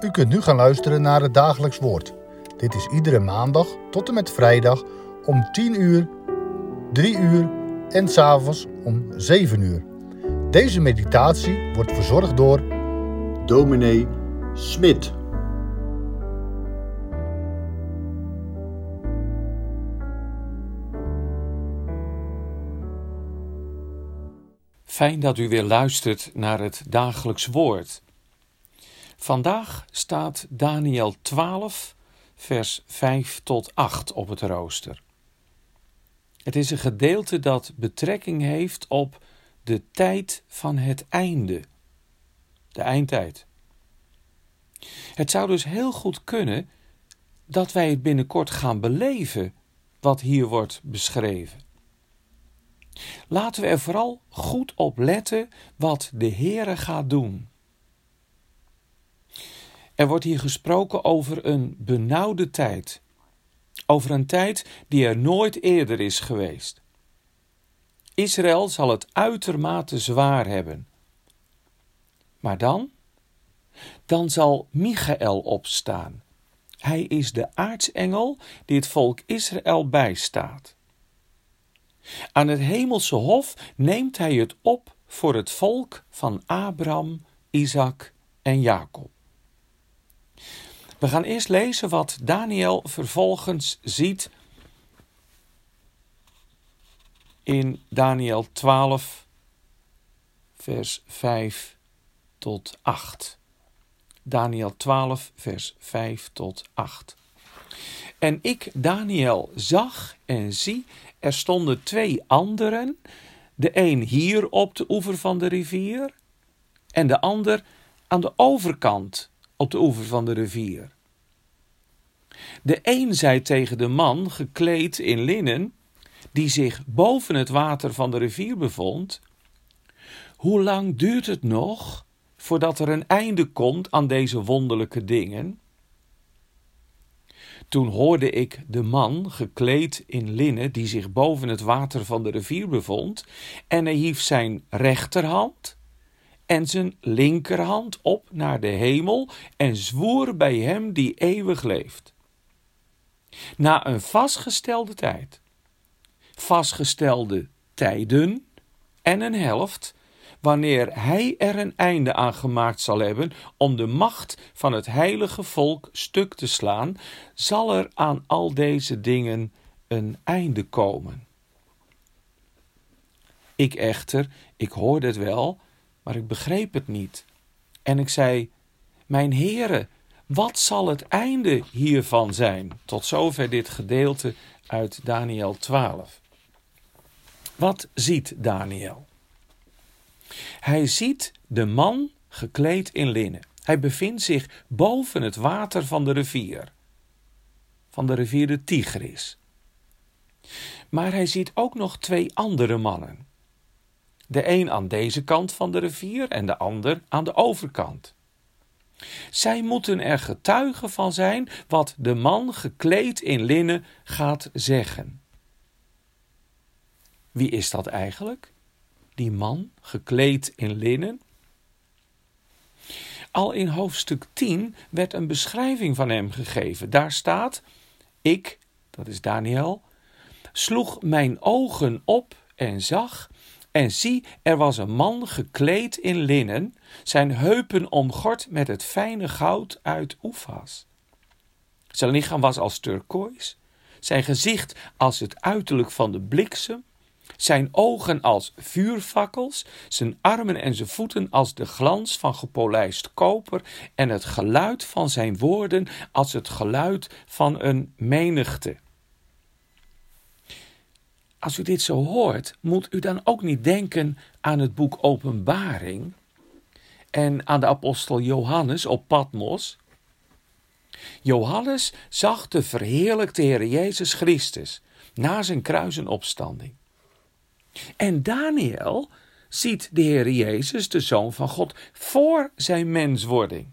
U kunt nu gaan luisteren naar het dagelijks woord. Dit is iedere maandag tot en met vrijdag om 10 uur, 3 uur en s'avonds om 7 uur. Deze meditatie wordt verzorgd door dominee Smit. Fijn dat u weer luistert naar het dagelijks woord. Vandaag staat Daniel 12, vers 5 tot 8 op het rooster. Het is een gedeelte dat betrekking heeft op de tijd van het einde, de eindtijd. Het zou dus heel goed kunnen dat wij het binnenkort gaan beleven wat hier wordt beschreven. Laten we er vooral goed op letten wat de Heere gaat doen. Er wordt hier gesproken over een benauwde tijd. Over een tijd die er nooit eerder is geweest. Israël zal het uitermate zwaar hebben. Maar dan? Dan zal Michael opstaan. Hij is de aartsengel die het volk Israël bijstaat. Aan het hemelse hof neemt hij het op voor het volk van Abraham, Isaac en Jacob. We gaan eerst lezen wat Daniel vervolgens ziet in Daniel 12, vers 5 tot 8. Daniel 12, vers 5 tot 8. En ik, Daniel, zag en zie, er stonden twee anderen, de een hier op de oever van de rivier en de ander aan de overkant op de oever van de rivier. De een zei tegen de man, gekleed in linnen, die zich boven het water van de rivier bevond: Hoe lang duurt het nog voordat er een einde komt aan deze wonderlijke dingen? Toen hoorde ik de man, gekleed in linnen, die zich boven het water van de rivier bevond, en hij hief zijn rechterhand en zijn linkerhand op naar de hemel en zwoer bij hem die eeuwig leeft. Na een vastgestelde tijd, vastgestelde tijden en een helft, wanneer hij er een einde aan gemaakt zal hebben om de macht van het heilige volk stuk te slaan, zal er aan al deze dingen een einde komen. Ik echter, ik hoorde het wel, maar ik begreep het niet. En ik zei: Mijn heren, wat zal het einde hiervan zijn? Tot zover dit gedeelte uit Daniel 12. Wat ziet Daniel? Hij ziet de man gekleed in linnen. Hij bevindt zich boven het water van de rivier, van de rivier de Tigris. Maar hij ziet ook nog twee andere mannen. De een aan deze kant van de rivier en de ander aan de overkant. Zij moeten er getuigen van zijn wat de man gekleed in linnen gaat zeggen. Wie is dat eigenlijk? Die man gekleed in linnen? Al in hoofdstuk 10 werd een beschrijving van hem gegeven. Daar staat: Ik, dat is Daniel, sloeg mijn ogen op en zag en zie, er was een man gekleed in linnen, zijn heupen omgord met het fijne goud uit Oefas. Zijn lichaam was als turkoois, zijn gezicht als het uiterlijk van de bliksem, zijn ogen als vuurfakkels, zijn armen en zijn voeten als de glans van gepolijst koper. En het geluid van zijn woorden als het geluid van een menigte. Als u dit zo hoort, moet u dan ook niet denken aan het boek Openbaring en aan de apostel Johannes op Patmos. Johannes zag de verheerlijkte Heer Jezus Christus na zijn kruis en opstanding. En Daniel ziet de Heer Jezus, de Zoon van God, voor zijn menswording.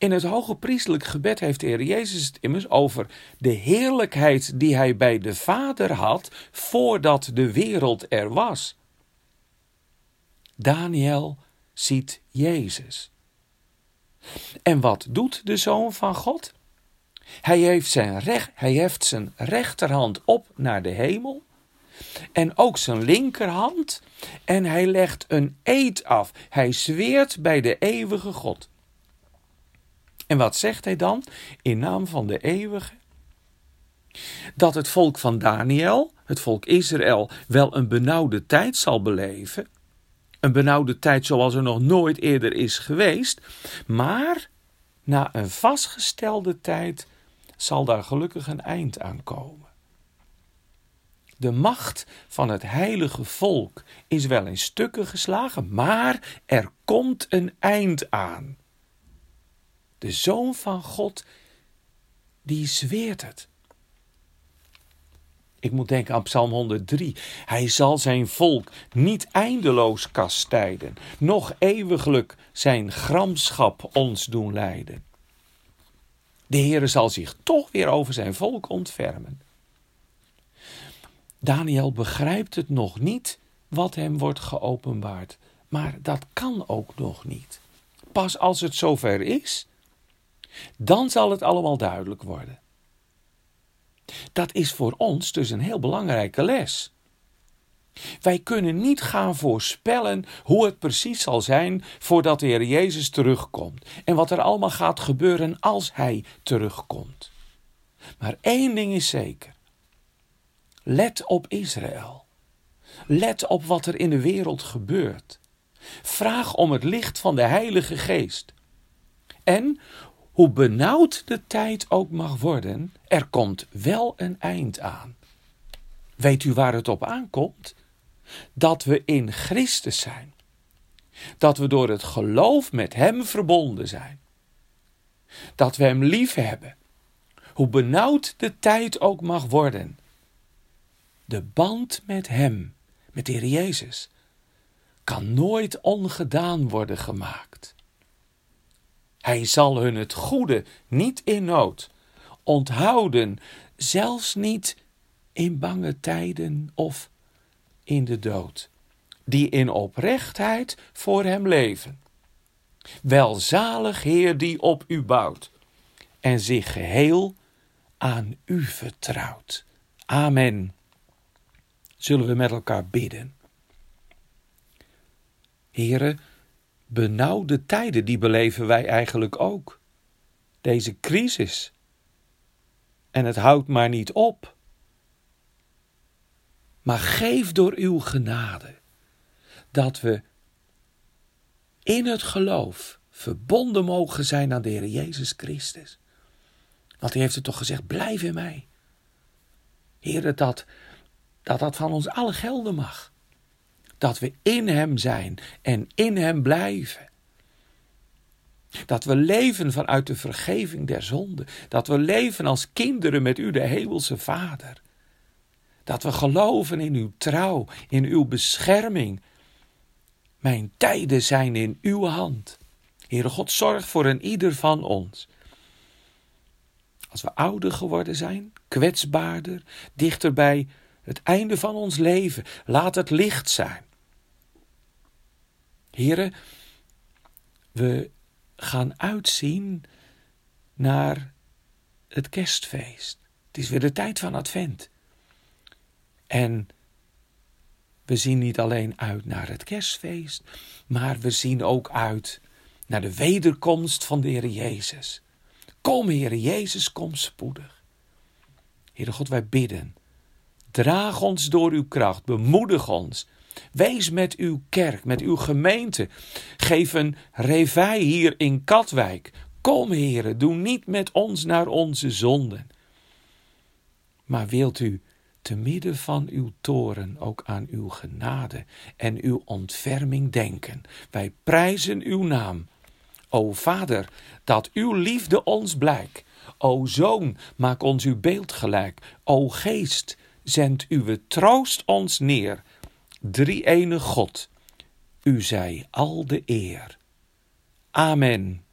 In het hoge priestelijk gebed heeft de Heer Jezus het immers over de heerlijkheid die hij bij de Vader had voordat de wereld er was. Daniel ziet Jezus. En wat doet de Zoon van God? Hij heeft zijn, recht, hij heft zijn rechterhand op naar de hemel en ook zijn linkerhand en hij legt een eed af. Hij zweert bij de eeuwige God. En wat zegt hij dan in naam van de eeuwige? Dat het volk van Daniel, het volk Israël, wel een benauwde tijd zal beleven. Een benauwde tijd zoals er nog nooit eerder is geweest. Maar na een vastgestelde tijd zal daar gelukkig een eind aan komen. De macht van het heilige volk is wel in stukken geslagen, maar er komt een eind aan. De Zoon van God, die zweert het. Ik moet denken aan Psalm 103. Hij zal zijn volk niet eindeloos kastijden, noch eeuwiglijk zijn gramschap ons doen lijden. De Heere zal zich toch weer over zijn volk ontfermen. Daniel begrijpt het nog niet wat hem wordt geopenbaard, maar dat kan ook nog niet. Pas als het zover is, dan zal het allemaal duidelijk worden. Dat is voor ons dus een heel belangrijke les. Wij kunnen niet gaan voorspellen hoe het precies zal zijn voordat de Heer Jezus terugkomt en wat er allemaal gaat gebeuren als Hij terugkomt. Maar één ding is zeker. Let op Israël. Let op wat er in de wereld gebeurt. Vraag om het licht van de Heilige Geest. En hoe benauwd de tijd ook mag worden, er komt wel een eind aan. Weet u waar het op aankomt? Dat we in Christus zijn. Dat we door het geloof met Hem verbonden zijn. Dat we Hem lief hebben. Hoe benauwd de tijd ook mag worden. De band met Hem, met de Heer Jezus, kan nooit ongedaan worden gemaakt. Hij zal hun het goede niet in nood onthouden, zelfs niet in bange tijden of in de dood, die in oprechtheid voor hem leven. Welzalig Heer die op u bouwt en zich geheel aan u vertrouwt. Amen. Zullen we met elkaar bidden? Heren, benauwde tijden, die beleven wij eigenlijk ook. Deze crisis. En het houdt maar niet op. Maar geef door uw genade dat we in het geloof verbonden mogen zijn aan de Heer Jezus Christus. Want hij heeft het toch gezegd, blijf in mij. Heer, dat, dat dat van ons alle gelden mag dat we in Hem zijn en in Hem blijven. Dat we leven vanuit de vergeving der zonden. Dat we leven als kinderen met U, de Hemelse Vader. Dat we geloven in Uw trouw, in Uw bescherming. Mijn tijden zijn in Uw hand. Heere God, zorg voor een ieder van ons. Als we ouder geworden zijn, kwetsbaarder, dichter bij het einde van ons leven, laat het licht zijn. Heren, we gaan uitzien naar het kerstfeest. Het is weer de tijd van Advent. En we zien niet alleen uit naar het kerstfeest, maar we zien ook uit naar de wederkomst van de Heer Jezus. Kom, Heer Jezus, kom spoedig. Heere God, wij bidden. Draag ons door uw kracht, bemoedig ons Wees met uw kerk, met uw gemeente. Geef een revij hier in Katwijk. Kom, heren, doe niet met ons naar onze zonden. Maar wilt u te midden van uw toren ook aan uw genade en uw ontferming denken. Wij prijzen uw naam. O Vader, dat uw liefde ons blijkt. O Zoon, maak ons uw beeld gelijk. O Geest, zend uw troost ons neer drie ene God, u zij al de eer. Amen.